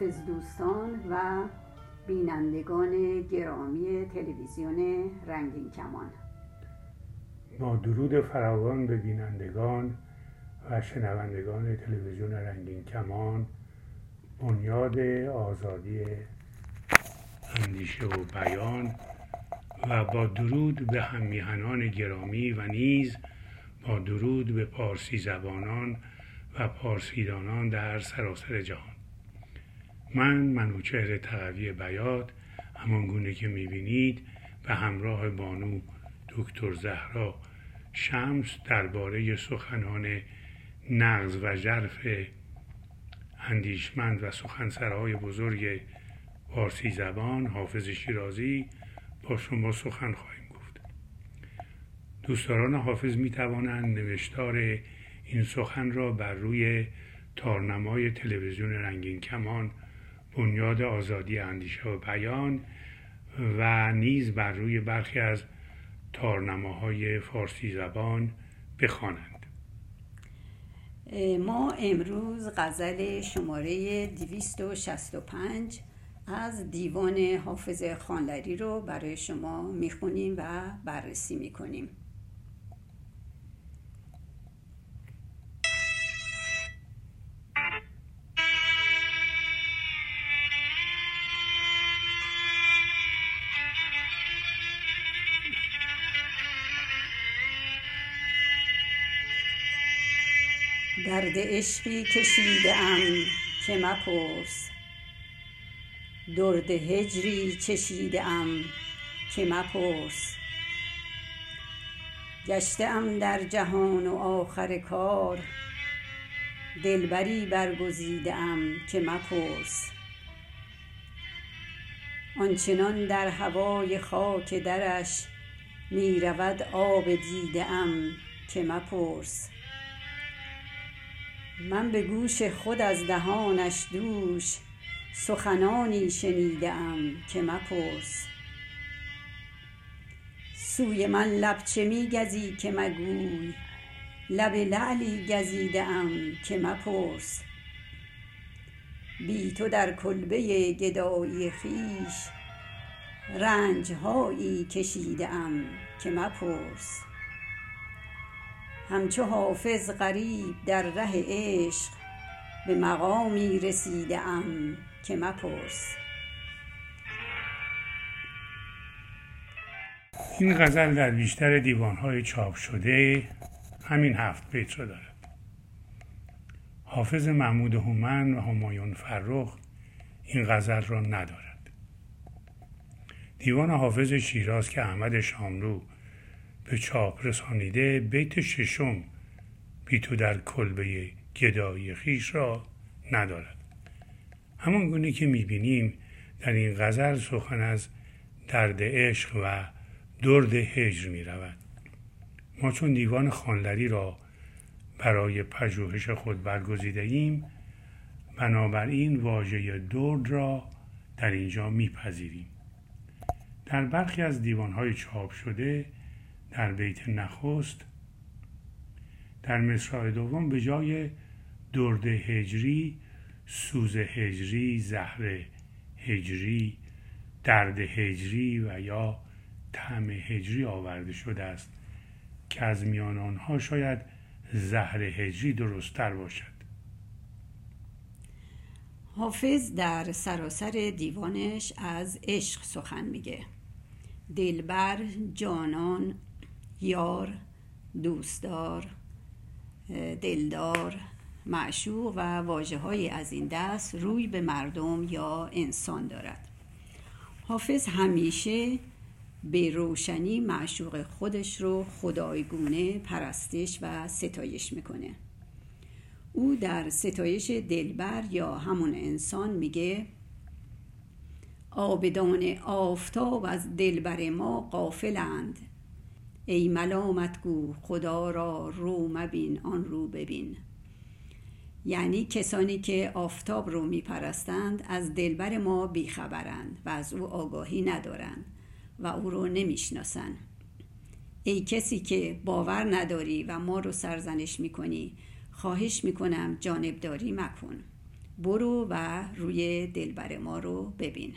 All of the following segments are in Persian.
حافظ دوستان و بینندگان گرامی تلویزیون رنگین کمان. با درود فراوان به بینندگان و شنوندگان تلویزیون رنگین کمان بنیاد آزادی اندیشه و بیان و با درود به همیهنان گرامی و نیز با درود به پارسی زبانان و پارسیدانان در سراسر جهان. من منوچهر تقوی بیات همان گونه که می‌بینید به همراه بانو دکتر زهرا شمس درباره سخنان نغز و جرف اندیشمند و سخنسرهای بزرگ پارسی زبان حافظ شیرازی با شما سخن خواهیم گفت. دوستداران حافظ می توانند نوشتار این سخن را بر روی تارنمای تلویزیون رنگین کمان بنیاد آزادی اندیشه و بیان و نیز بر روی برخی از تارنماهای فارسی زبان بخوانند. ما امروز غزل شماره 265 از دیوان حافظ خانلری رو برای شما می‌خونیم و بررسی می‌کنیم. درد عشقی کشیده ام که مپرس. درد هجری چشیده ام که مپرس. گشته ام در جهان و آخر کار دلبری برگزیده ام که مپرس. آنچنان در هوای خاک درش می رود آب دیده ام که مپرس. من به گوش خود از دهانش دوش سخنانی شنیده ام که مپرس. سوی من لب چه می گزی که مگوی؟ لب لعلی گزیده ام که مپرس. بی تو در کلبه گدایی خویش رنج هایی کشیده ام که مپرس. همچو حافظ غریب در ره عشق به مقامی رسیده ام که مپرس. این غزل در بیشتر دیوانهای چاپ شده همین هفت بیت رو دارد حافظ محمود هومن و همایون فرخ این غزل را ندارد دیوان حافظ شیراز که احمد شاملو به چاپ رسانیده بیت ششم بی تو در کلبه گدایی خیش را ندارد همان گونه که می‌بینیم در این غزل سخن از درد عشق و درد هجر می رود. ما چون دیوان خانلری را برای پژوهش خود برگزیده ایم بنابراین واژه درد را در اینجا میپذیریم در برخی از دیوانهای چاپ شده در بیت نخست در مصرع دوم به جای درد هجری سوز هجری زهر هجری درد هجری و یا طعم هجری آورده شده است که از میان آنها شاید زهر هجری درستتر باشد. حافظ در سراسر دیوانش از عشق سخن میگه. دلبر جانان یار دوستدار دلدار معشوق و واجه های از این دست روی به مردم یا انسان دارد. حافظ همیشه به روشنی معشوق خودش رو خدایگونه پرستش و ستایش می‌کنه. او در ستایش دلبر یا همون انسان میگه آبدان آفتاب از دلبر ما قافلند ای ملامت گو خدا را رو مبین آن رو ببین. یعنی کسانی که آفتاب رو میپرستند از دلبر ما بیخبرند و از او آگاهی ندارند و او رو نمی‌شناسند. ای کسی که باور نداری و ما رو سرزنش می‌کنی خواهش می‌کنم جانبداری مکن. برو و روی دلبر ما رو ببین.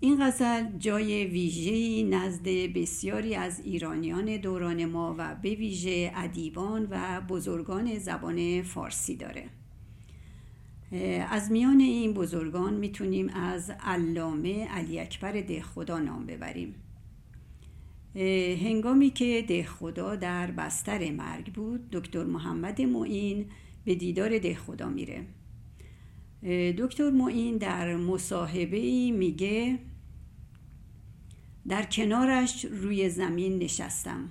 این غزل جای ویژه‌ای نزد بسیاری از ایرانیان دوران ما و به ویژه ادیبان و بزرگان زبان فارسی داره. از میان این بزرگان می‌تونیم از علامه علی اکبر دهخدا نام ببریم. هنگامی که دهخدا در بستر مرگ بود دکتر محمد معین به دیدار دهخدا میره. دکتر معین در مصاحبه ای میگه در کنارش روی زمین نشستم.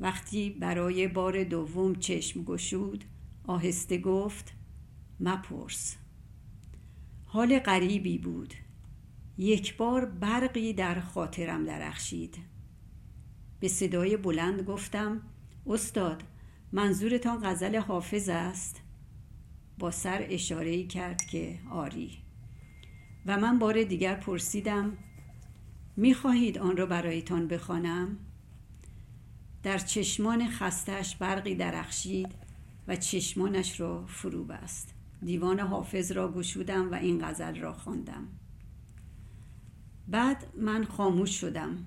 وقتی برای بار دوم چشم گشود آهسته گفت مپرس. حال غریبی بود. یک بار برقی در خاطرم درخشید. به صدای بلند گفتم استاد منظورتان غزل حافظ است؟ با سر اشاره کرد که آری. و من بار دیگر پرسیدم می‌خواهید آن را برایتان بخوانم؟ در چشمان خستش برقی درخشید و چشمانش را فرو بست. دیوان حافظ را گشودم و این غزل را خواندم. بعد من خاموش شدم.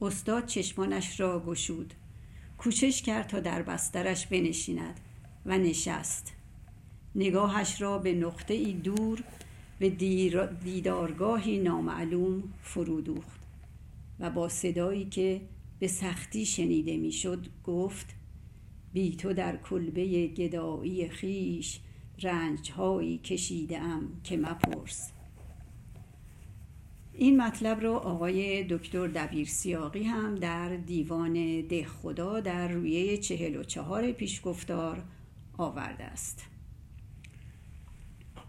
استاد چشمانش را گشود. کوشش کرد تا در بسترش بنشیند و نشست. نگاهش را به نقطه ای دور به دیدارگاهی نامعلوم فرودوخت و با صدایی که به سختی شنیده می‌شد گفت بی تو در کلبه گدایی خیش رنجهایی کشیدم که مپرس. این مطلب رو آقای دکتر دبیر سیاقی هم در دیوان ده خدا در رویه چهل و چهار پیشگفتار آورده است.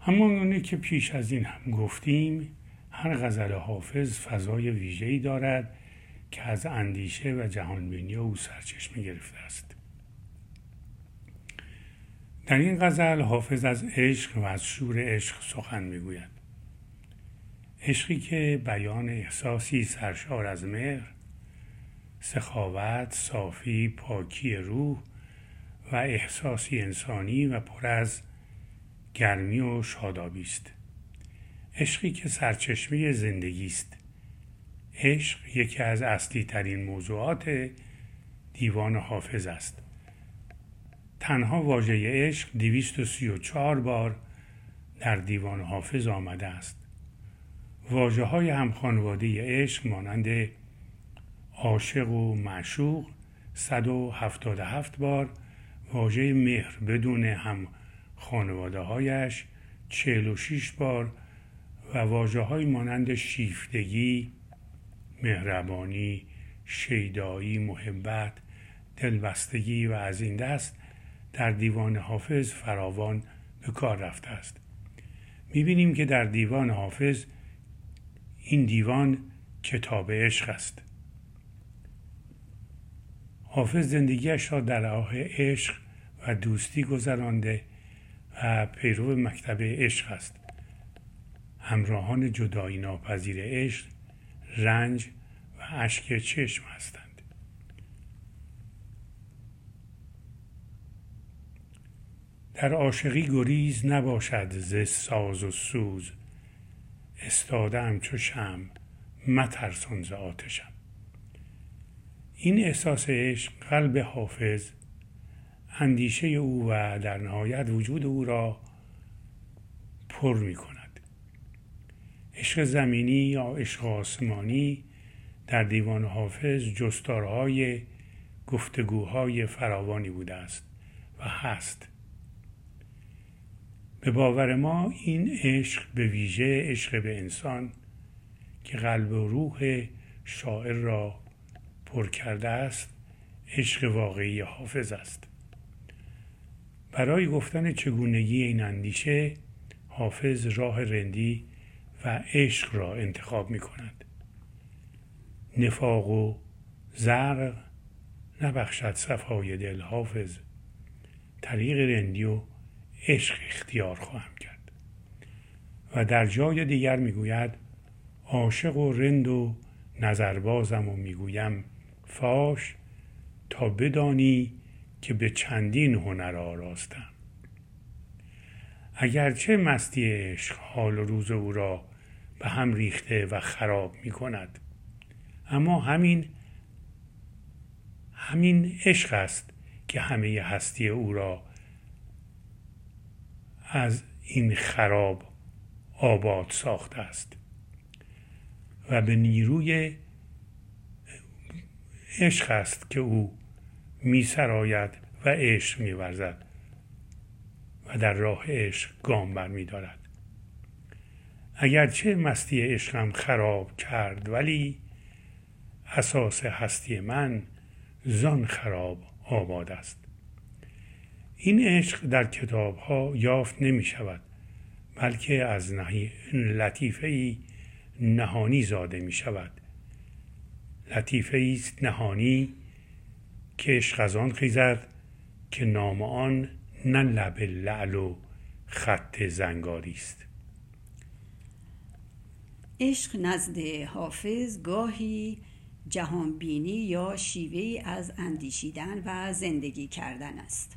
همانگونه که پیش از این هم گفتیم هر غزل حافظ فضای ویژه‌ای دارد که از اندیشه و جهانبینی او سرچشمه گرفته است. در این غزل حافظ از عشق و از شور عشق سخن می‌گوید. عشقی که بیان احساسی سرشار از مهر سخاوت صافی پاکی روح و احساسی انسانی و پر از گرمی و شادابی است. عشقی که سرچشمه زندگی است. عشق یکی از اصلی ترین موضوعات دیوان حافظ است. تنها واژه عشق 234 بار در دیوان حافظ آمده است. واجه های همخانواده عشق مانند عاشق و معشوق 177 بار واژه مهر بدون هم خانواده هایش 46 بار و واجه های مانند شیفتگی مهربانی شیدایی محبت دلبستگی و از این دست در دیوان حافظ فراوان به کار رفته است. می‌بینیم که در دیوان حافظ این دیوان کتاب عشق است. حافظ زندگیش را در راه عشق و دوستی گذرانده و پیرو مکتب عشق است همراهان جدایی ناپذیر عشق رنج و اشک چشم هستند. در عاشقی گریز نباشد ز ساز و سوز. استادم چو شم مترسان ز آتشم. این احساس عشق قلب حافظ اندیشه او و در نهایت وجود او را پر می کند عشق زمینی یا عشق آسمانی در دیوان حافظ جستارهای گفتگوهای فراوانی بوده است و هست. به باور ما این عشق به ویژه عشق به انسان که قلب و روح شاعر را پر کرده است عشق واقعی حافظ است. برای گفتن چگونگی این اندیشه حافظ راه رندی و عشق را انتخاب می کند نفاق و زرق نبخشد صفای دل حافظ طریق رندی و عشق اختیار خواهم کرد. و در جای دیگر می‌گوید عاشق و رند و نظربازم و می‌گویم فاش تا بدانی که به چندین هنر آراستم. اگرچه مستی عشق حال و روز او را به هم ریخته و خراب می کند. اما همین همین عشق است که همه هستی او را از این خراب آباد ساخته است و به نیروی عشق است که او می سراید و عشق می ورزد و در راه عشق گام بر می دارد. اگرچه مستی عشقم خراب کرد ولی اساس هستی من زان خراب آباد است این عشق در کتاب ها یافت نمی شود بلکه از لطیفه ای نهانی زاده می شود لطیفه است نهانی که عشق از خیزد که نام آن نه لب لعل و خط زنگاری است. عشق نزد حافظ گاهی جهانبینی یا شیوهی از اندیشیدن و زندگی کردن است.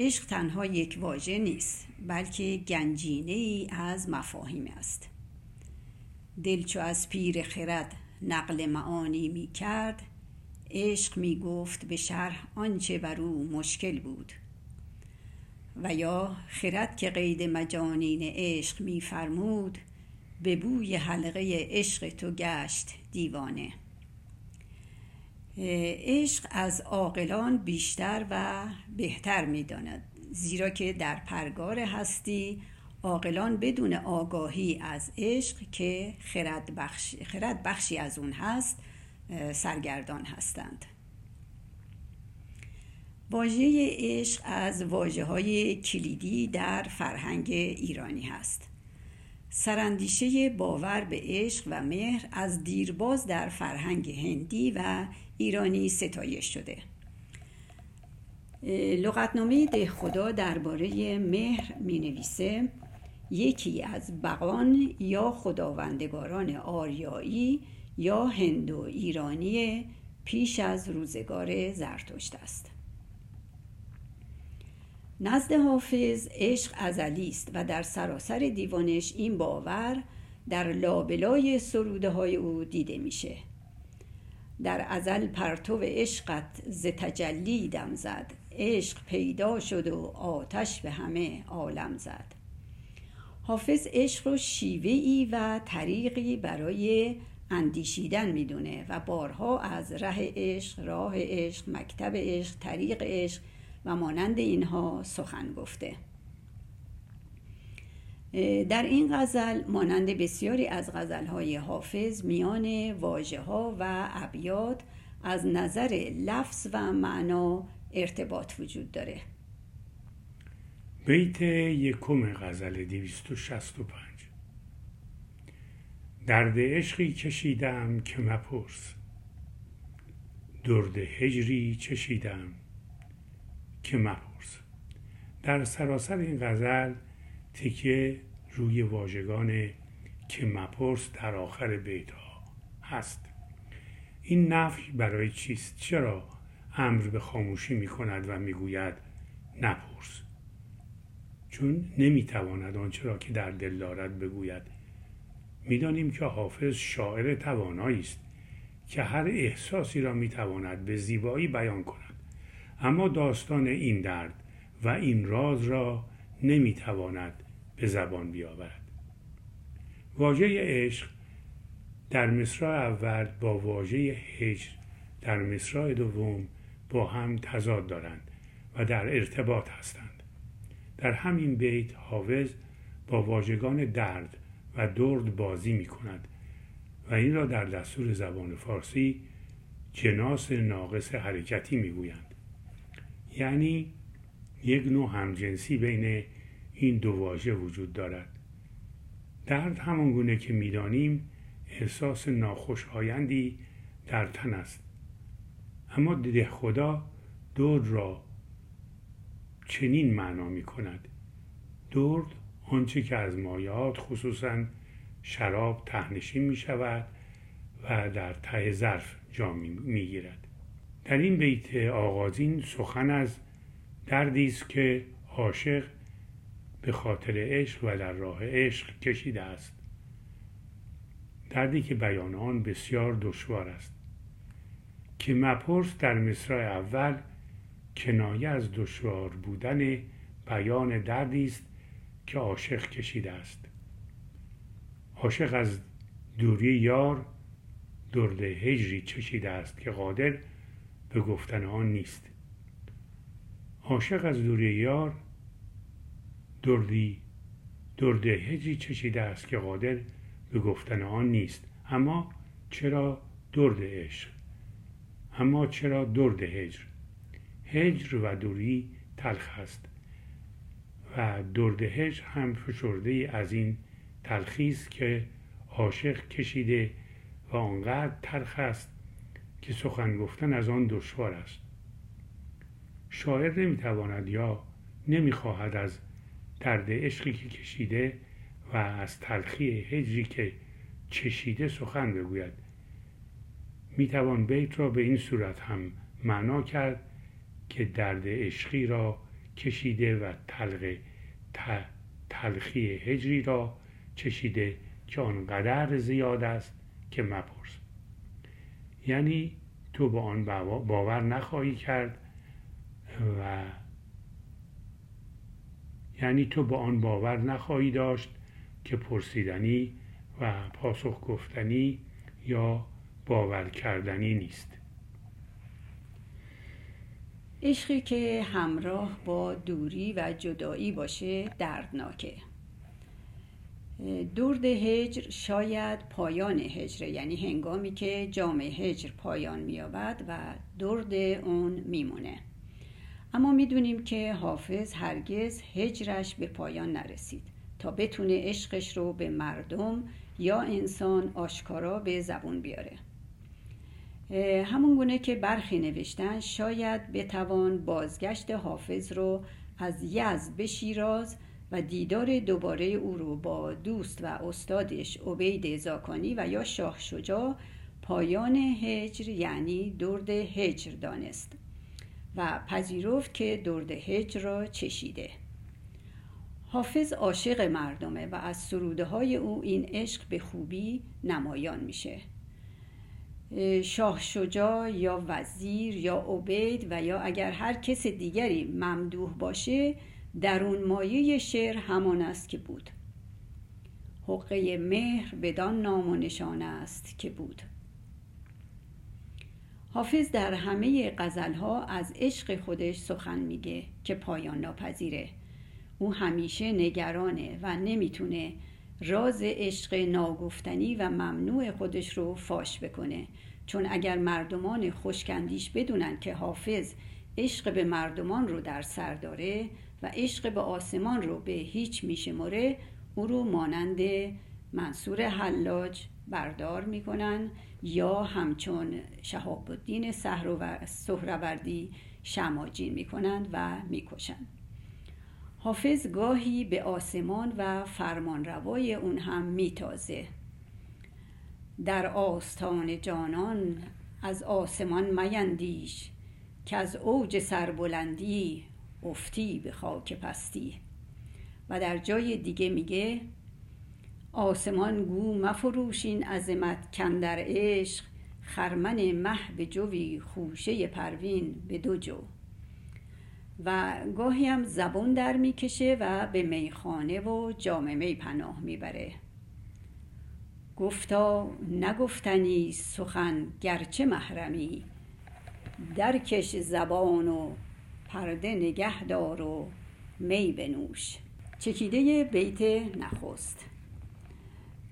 عشق تنها یک واژه نیست بلکه گنجینه ای از مفاهیم است. دلچو از پیر خرد نقل معانی می کرد عشق می گفت به شرح آنچه بر او مشکل بود. و یا خرد که قید مجانین عشق می فرمود به بوی حلقه عشق تو گشت دیوانه. عشق از عاقلان بیشتر و بهتر می‌داند زیرا که در پرگار هستی عاقلان بدون آگاهی از عشق که خرد, بخش، خرد بخشی از اون هست سرگردان هستند. واژه عشق از واجه های کلیدی در فرهنگ ایرانی هست. سرندیشه باور به عشق و مهر از دیرباز در فرهنگ هندی و ایرانی ستایش شده. لغتنامه ده خدا درباره مهر می نویسه یکی از بقان یا خداوندگاران آریایی یا هندو ایرانی پیش از روزگار زرتشت است. نزد حافظ عشق ازلی است و در سراسر دیوانش این باور در لابلای سروده های او دیده میشه. در ازل پرتو عشقت ز تجلی دم زد عشق پیدا شد و آتش به همه عالم زد. حافظ عشق رو شیوهی و طریقی برای اندیشیدن می‌دونه و بارها از ره عشق، راه عشق، مکتب عشق، طریق عشق و مانند اینها سخن گفته. در این غزل مانند بسیاری از غزلهای حافظ میان واجه ها و ابیات از نظر لفظ و معنا ارتباط وجود داره. بیت یکم غزل 265 درد عشقی کشیدم که مپرس. درد هجری چشیدم که مپرس. در سراسر این غزل تکیه روی واژگان که مپرس در آخر بیت ها هست. این نفی برای چیست؟ چرا امر به خاموشی می کند و می‌گوید نپرس؟ چون نمی‌تواند آنچه را که در دل دارد بگوید می‌دانیم که حافظ شاعر توانایی است که هر احساسی را می‌تواند به زیبایی بیان کند. اما داستان این درد و این راز را نمی‌تواند به زبان بیاورد. واژه عشق در مصرع اول با واژه هجر در مصرع دوم با هم تضاد دارند و در ارتباط هستند. در همین بیت حافظ با واژگان درد و درد بازی می کند و این را در دستور زبان فارسی جناس ناقص حرکتی می گویند. یعنی یک نوع همجنسی بین این دو واژه وجود دارد. درد همان گونه که می‌دانیم احساس ناخوشایندی در تن است. اما ده خدا درد را چنین معنا می کند درد آنچه که از مایات خصوصا شراب تهنشین می شود و در ته ظرف جا می‌گیرد. در این بیت آغازین سخن از دردی است که عاشق به خاطر عشق و در راه عشق کشیده است. دردی که بیان آن بسیار دشوار است. که مپرس در مصرع اول کنایه از دشوار بودن بیان دردی است که عاشق کشیده است. عاشق از دوری یار درد هجری چشیده است که قادر به گفتن آن نیست. عاشق از دوری یار دردی درد هجری چشیده است که قادر به گفتن آن نیست. اما چرا درد عشق؟ اما چرا درد هجر؟ هجر و دوری تلخ است. و درد هجر هم فشرده از این تلخیص که عاشق کشیده و آنقدر تلخ است که سخن گفتن از آن دشوار است. شاعر نمی‌تواند یا نمی‌خواهد از درد عشقی که کشیده و از تلخی هجری که چشیده سخن بگوید. می‌توان بیت را به این صورت هم معنا کرد که درد عشقی را کشیده و تلخ تلخی هجری را چشیده که آنقدر زیاد است که مپرس. یعنی تو به آن باور نخواهی کرد و یعنی تو به آن باور نخواهی داشت که پرسیدنی و پاسخ گفتنی یا باور کردنی نیست. عشقی که همراه با دوری و جدایی باشه دردناکه. درد هجر شاید پایان هجر یعنی هنگامی که جام هجر پایان مییابد و درد اون میمونه. اما می‌دونیم که حافظ هرگز هجرش به پایان نرسید تا بتونه عشقش رو به مردم یا انسان آشکارا به زبون بیاره. همون گونه که برخی نوشتن شاید بتوان بازگشت حافظ رو از یزد به شیراز و دیدار دوباره او رو با دوست و استادش عبید زاکانی و یا شاه شجاع پایان هجر یعنی درد هجر دانست و پذیرفت که درد هجر را چشیده. حافظ عاشق مردمه و از سروده های او این عشق به خوبی نمایان میشه. شاه شجاع یا وزیر یا عبید و یا اگر هر کس دیگری ممدوح باشه در اون مایه شعر همان است که بود. حقه مهر بدان نام و نشان است که بود. حافظ در همه غزلها از عشق خودش سخن میگه که پایان ناپذیره. او همیشه نگرانه و نمی‌تونه راز عشق ناگفتنی و ممنوع خودش رو فاش بکنه. چون اگر مردمان خوشکندیش بدونن که حافظ عشق به مردمان رو در سر داره و عشق به آسمان رو به هیچ میشماره او رو مانند منصور حلاج بردار می‌کنن یا همچون شهاب الدین سهروردی شماجین می‌کنند و می‌کشند. حافظ گاهی به آسمان و فرمانروای اون هم میتازه. در آستان جانان از آسمان میندیش که از اوج سربلندی افتی به خاک پستی. و در جای دیگه میگه آسمان گو مفروشین عظمت کندر عشق خرمن مه به جوی خوشه پروین به دو جو. و گاهی هم زبون در می‌کشه و به میخانه و جام می پناه می‌بره. گفتا نگفتنی سخن گرچه محرمی. درکش زبان و پرده نگه دار و می بنوش. چکیده بیت نخست.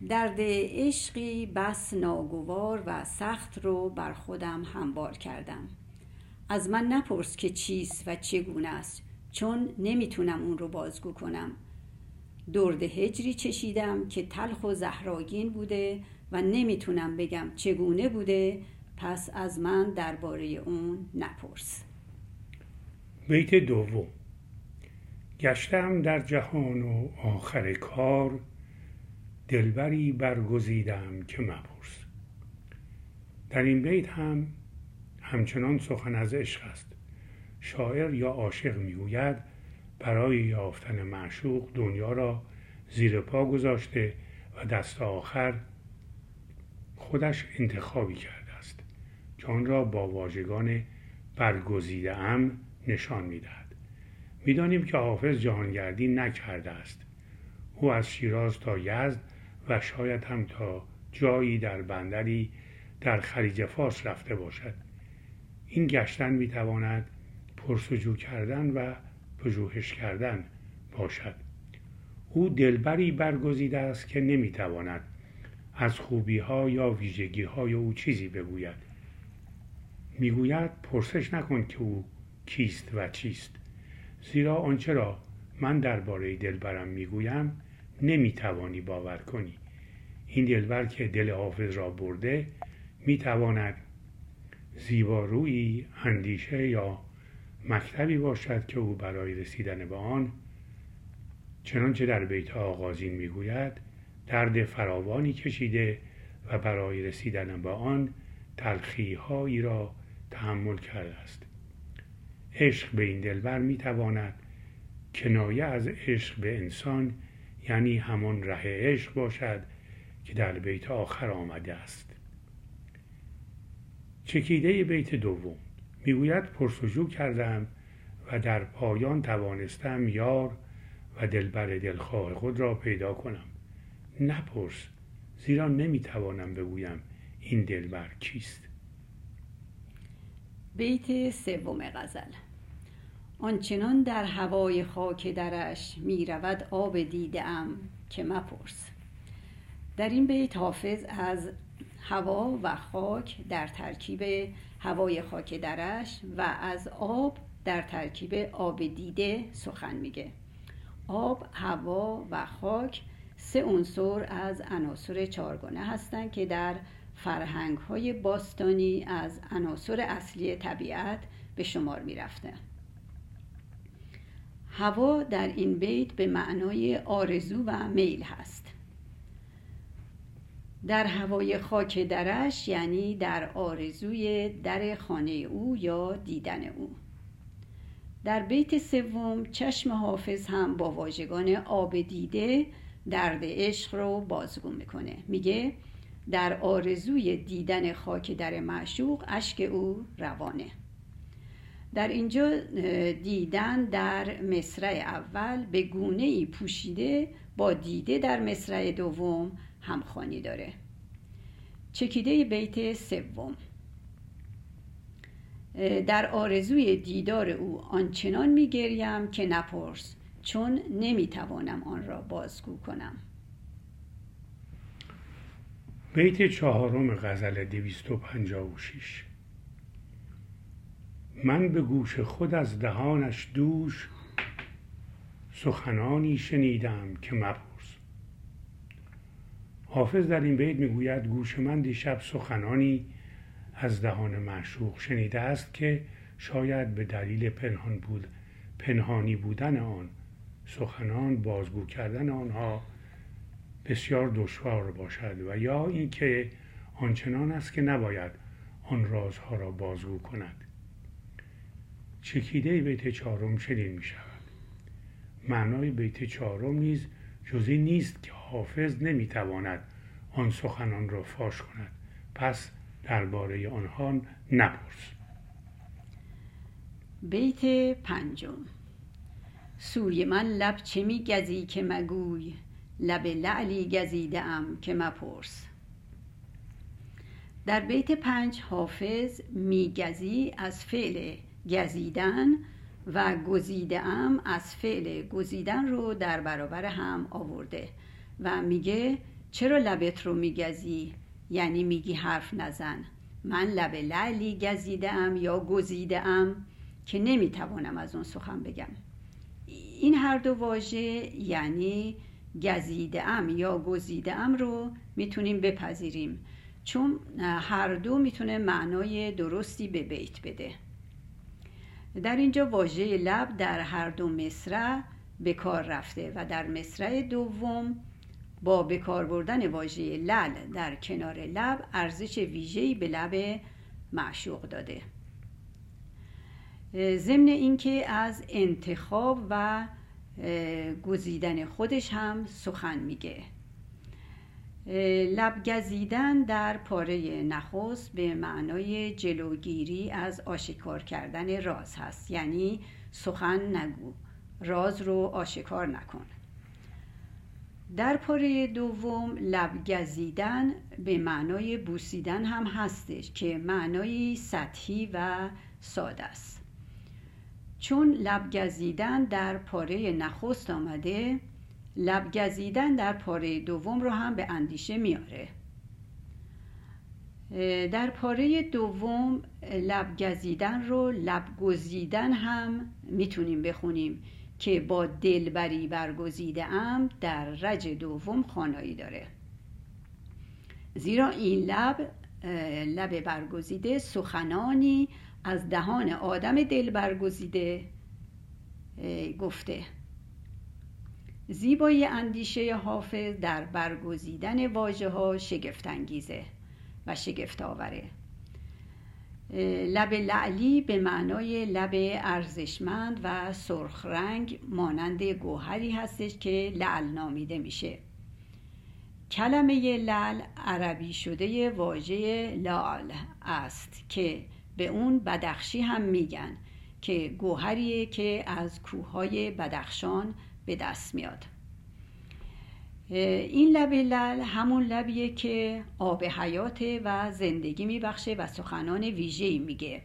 درد عشقی بس ناگوار و سخت رو بر خودم هموار کردم. از من نپرس که چیست و چگونه است چون نمی‌تونم اون رو بازگو کنم. درد هجری چشیدم که تلخ و زهراگین بوده و نمی‌تونم بگم چگونه بوده پس از من درباره اون نپرس. بیت دوم. گشتم در جهان و آخر کار دلبری برگزیدم که مپرس. در این بیت هم همچنان سخن از عشق است. شاعر یا عاشق می‌گوید برای یافتن معشوق دنیا را زیر پا گذاشته و دست آخر خودش انتخابی کرده است. که را با واژگان برگزیده ام نشان می‌دهد. می‌دانیم که حافظ جهانگردی نکرده است. او از شیراز تا یزد و شاید هم تا جایی در بندری در خلیج فارس رفته باشد. این گشتن می‌تواند پرسجو کردن و پژوهش کردن باشد. او دلبری برگزیده است که نمی‌تواند از خوبی ها یا ویژگی های او چیزی بگوید. می‌گوید پرسش نکن که او کیست و چیست. زیرا آنچه را من درباره دلبرم می‌گویم نمی‌توانی باور کنی. این دلبر که دل حافظ را برده می‌تواند زیبارویی اندیشه یا مکتبی باشد که او برای رسیدن به آن چنانچه در بیت آغازین می‌گوید درد فراوانی کشیده و برای رسیدن به آن تلخیهایی را تحمل کرده است. عشق به این دلبر می‌تواند کنایه از عشق به انسان یعنی همان ره عشق باشد که در بیت آخر آمده است. چکیده بیت دوم. می‌گوید پرسجو کردم و در پایان توانستم یار و دلبر دلخواه خود را پیدا کنم. نپرس زیرا نمی‌توانم بگویم این دلبر کیست. بیت سوم غزل. آنچنان در هوای خاک درش می رود آب دیده ام که مپرس. در این بیت حافظ از هوا و خاک در ترکیب هوای خاک درش و از آب در ترکیب آب دیده سخن میگه. آب، هوا و خاک سه عنصر از عناصر چارگانه هستند که در فرهنگ های باستانی از عناصر اصلی طبیعت به شمار می هوا در این بیت به معنای آرزو و میل هست. در هوای خاک درش یعنی در آرزوی در خانه او یا دیدن او. در بیت سوم چشم حافظ هم با واژگان آب دیده درد عشق رو بازگو می‌کنه. میگه در آرزوی دیدن خاک در معشوق اشک او روانه. در اینجا دیدن در مصرع اول به گونه ای پوشیده با دیده در مصرع دوم همخوانی داره. چکیده بیت سوم. در آرزوی دیدار او آنچنان میگریم که نپرس چون نمی‌توانم آن را بازگو کنم. بیت چهارم غزل دویست و شیش من به گوش خود از دهانش دوش سخنانی شنیدم که مپرس حافظ در این بیت می‌گوید گوش من دیشب سخنانی از دهان معشوق شنیده است که شاید به دلیل پنهان بود پنهانی بودن آن سخنان بازگو کردن آنها بسیار دشوار باشد و یا اینکه آنچنان است که نباید آن رازها را بازگو کند. چکیده بیت چهارم چنین می شود معنای بیت چهارم نیز جزی نیست که حافظ نمی‌تواند آن سخنان را فاش کند. پس درباره آنها نپرس. بیت پنجم. سوی من لب چه می گزی که مگوی؟ لب لعلی گزیده ام که مپرس. در بیت پنج حافظ میگزی از فعل گزیدن و گزیده ام از فعل گزیدن رو در برابر هم آورده. و میگه چرا لبت رو میگزی؟ یعنی میگی حرف نزن. من لب لعلی گزیده ام یا گزیده ام که نمی‌توانم از اون سخن بگم. این هر دو واژه یعنی گزیده ام یا گزیده ام رو می‌تونیم بپذیریم. چون هر دو می‌تونه معنای درستی به بیت بده. در اینجا واژه لب در هر دو مصرع به کار رفته و در مصرع دوم با بکار بردن واژه لل در کنار لب ارزش ویژه‌ای به لب معشوق داده. ضمن اینکه از انتخاب و گزیدن خودش هم سخن میگه. لب گزیدن در پاره نخست به معنای جلوگیری از آشکار کردن راز هست. یعنی سخن نگو راز رو آشکار نکن. در پاره دوم لب گزیدن به معنای بوسیدن هم هستش که معنای سطحی و ساده است. چون لب گزیدن در پاره نخست آمده لب گزیدن در پاره دوم رو هم به اندیشه میاره. در پاره دوم لب گزیدن رو لب گزیدن هم می‌تونیم بخونیم. که با دلبری برگزیده ام در رج دوم خانایی داره. زیرا این لب لب برگزیده سخنانی از دهان آدم دل برگزیده گفته. زیبایی اندیشه حافظ در برگزیدن واجه ها شگفتانگیزه و شگفت آوره لب لعلی به معنای لب ارزشمند و سرخ رنگ مانند گوهری هستش که لعل نامیده میشه. کلمه لعل عربی شده واژه لال است که به اون بدخشی هم میگن که گوهریه که از کوههای بدخشان به دست میاد. این لب لل همون لبیه که آب حیات و زندگی میبخشه و سخنان ویژه‌ای میگه.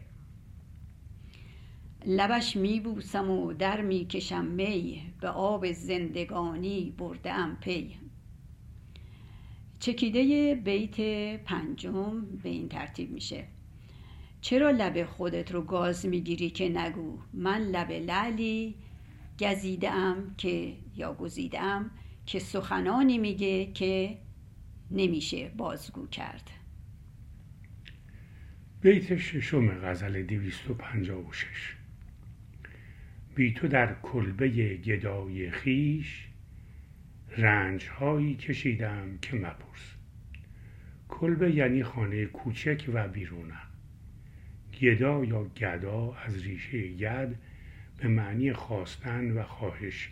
لبش میبوسم و در می‌کشم می به آب زندگانی برده ام پی. چکیده بیت پنجم به این ترتیب میشه. چرا لب خودت رو گاز می‌گیری که نگو؟ من لب لعلی گزیدم که یا گزیدم که سخنانی میگه که نمیشه بازگو کرد. بیت ششم غزل دویست و پنجاه و شش. بی تو در کلبه گدای خیش رنج هایی کشیدم که مپرس. کلبه یعنی خانه کوچک و بیرونه گدا یا گدا از ریشه ید به معنی خواستن و خواهش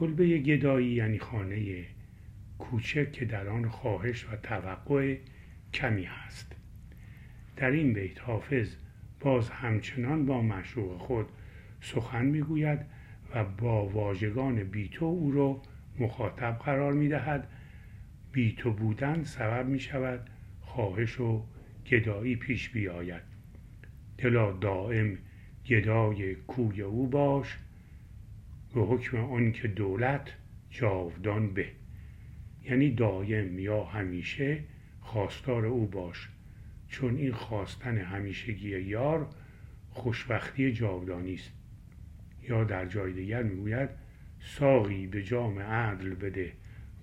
کلبه گدایی یعنی خانه کوچک که در آن خواهش و توقع کمی هست. در این بیت حافظ باز همچنان با مشروع خود سخن می‌گوید و با واژگان بیتو او را مخاطب قرار می دهد بیتو بودن سبب می شود خواهش و گدایی پیش بیاید. دلا دائم گدای کوی او باش. به حکم آن که دولت جاودان به. یعنی دایم یا همیشه خواستار او باش. چون این خواستن همیشگی یار خوشبختی جاودانی است. یا در جای دیگر می‌گوید ساقی به جام عدل بده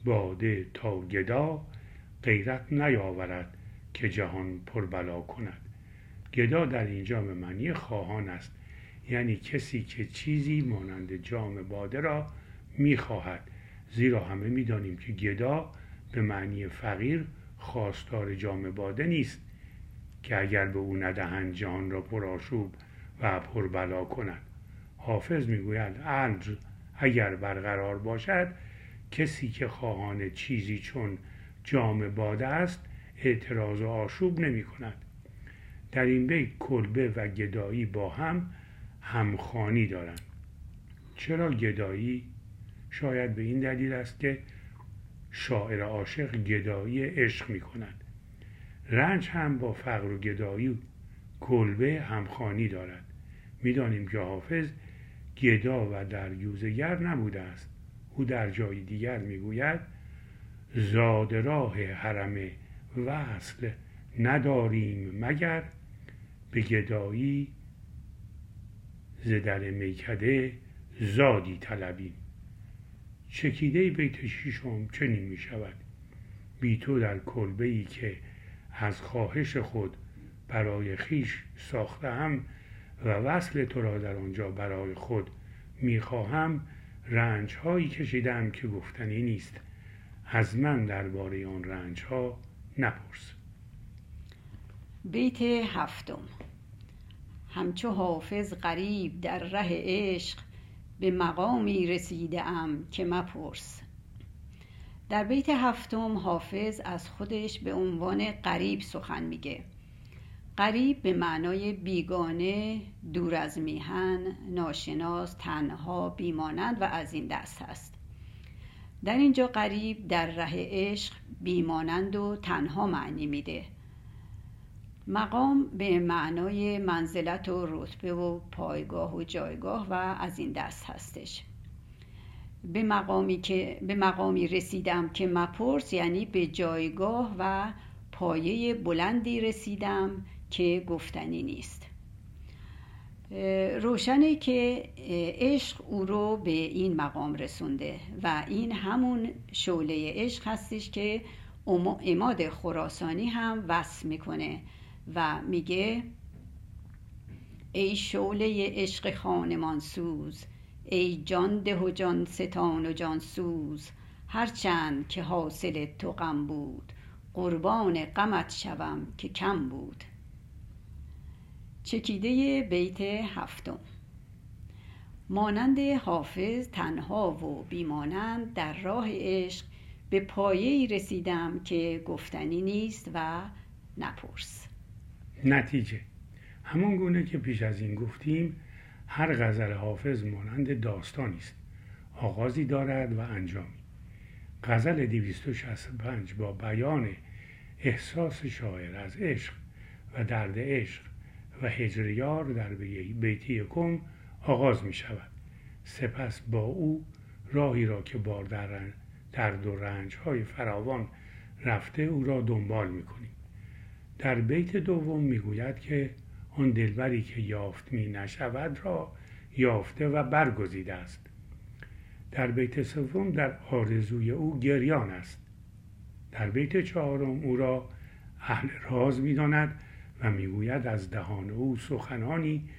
باده تا گدا غیرت نیاورد که جهان پربلا کند. گدا در اینجا به معنی خواهان است. یعنی کسی که چیزی مانند جام باده را می‌خواهد. زیرا همه می‌دانیم که گدا به معنی فقیر خواستار جام باده نیست که اگر به او ندهند جهان را پرآشوب و پربلا کند حافظ می‌گوید عدل اگر برقرار باشد کسی که خواهان چیزی چون جام باده است اعتراض و آشوب نمی کند در این بیت کلبه و گدایی با هم همخانی دارند چرا گدایی؟ شاید به این دلیل است که شاعر عاشق گدایی عشق می کند رنج هم با فقر و گدایی کلبه همخانی دارد. می‌دانیم که حافظ گدا و در یوزگر نبوده است. او در جای دیگر می‌گوید زاد راه حرم وصل نداریم مگر؟ به گدایی ز در میکده زادی طلبیم چکیده بیت شیشم چنین می شود بی تو در کلبه ای که از خواهش خود برای خیش ساختم و وصل تو را در آنجا برای خود می‌خواهم رنج هایی کشیدم که گفتنی نیست. از من درباره آن رنج ها نپرس. بیت هفتم. همچو حافظ غریب در ره عشق به مقامی رسیده ام که مپرس. در بیت هفتم حافظ از خودش به عنوان غریب سخن میگه. غریب به معنای بیگانه دور از میهن ناشناس تنها بیمانند و از این دست هست در اینجا غریب در ره عشق بیمانند و تنها معنی میده. مقام به معنای منزلت و رتبه و پایگاه و جایگاه و از این دست هستش. به مقامی که به مقامی رسیدم که مپرس یعنی به جایگاه و پایه بلندی رسیدم که گفتنی نیست. روشنه که عشق او رو به این مقام رسونده و این همون شعله عشق هستش که اماد خراسانی هم وصف می‌کنه. و میگه ای شعله عشق خانمان سوز ای جان ده و جان ستان و جان سوز هرچند که حاصل تو غم بود قربان غمت شوم که کم بود. چکیده بیت هفتم. مانند حافظ تنها و بیمانند در راه عشق به پایه رسیدم که گفتنی نیست و نپرس. نتیجه. همون گونه که پیش از این گفتیم هر غزل حافظ مانند داستانی است. آغازی دارد و انجامی. غزل 265 با بیان احساس شاعر از عشق و درد عشق و هجریار در بیتی کم آغاز می شود. سپس با او راهی را که بار در درد و رنج های فراوان رفته او را دنبال می کنیم. در بیت دوم می‌گوید که آن دلبری که یافت می نشود را یافته و برگزیده است. در بیت سوم در آرزوی او گریان است. در بیت چهارم او را اهل راز می‌داند و می‌گوید از دهان او سخنانی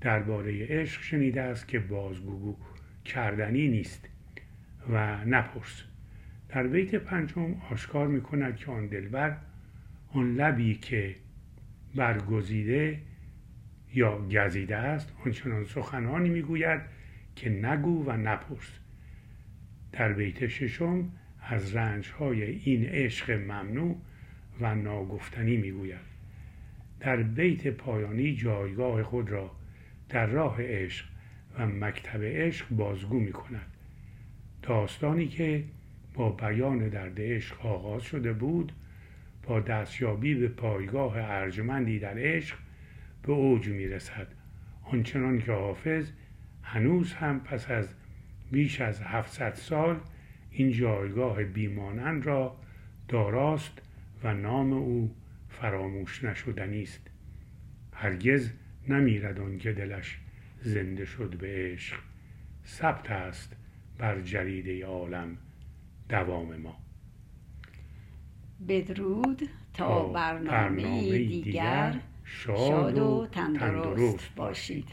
درباره عشق شنیده است که بازگو کردنی نیست و نپرس. در بیت پنجم آشکار می کند که آن دلبر آن لبی که برگزیده یا گزیده است آنچنان سخنانی می‌گوید که نگو و نپرس. در بیت ششم از رنجهای این عشق ممنوع و ناگفتنی می‌گوید. در بیت پایانی جایگاه خود را در راه عشق و مکتب عشق بازگو می کند داستانی که با بیان درد عشق آغاز شده بود با دستیابی به پایگاه ارجمندی در عشق به اوج می رسد آنچنان که حافظ هنوز هم پس از بیش از 700 سال این جایگاه بیمانند را داراست و نام او فراموش نشدنی است. هرگز نمیرد آن که دلش زنده شد به عشق. ثبت است بر جریده عالم دوام ما. بدرود تا برنامه دیگر. شاد و تندرست باشید.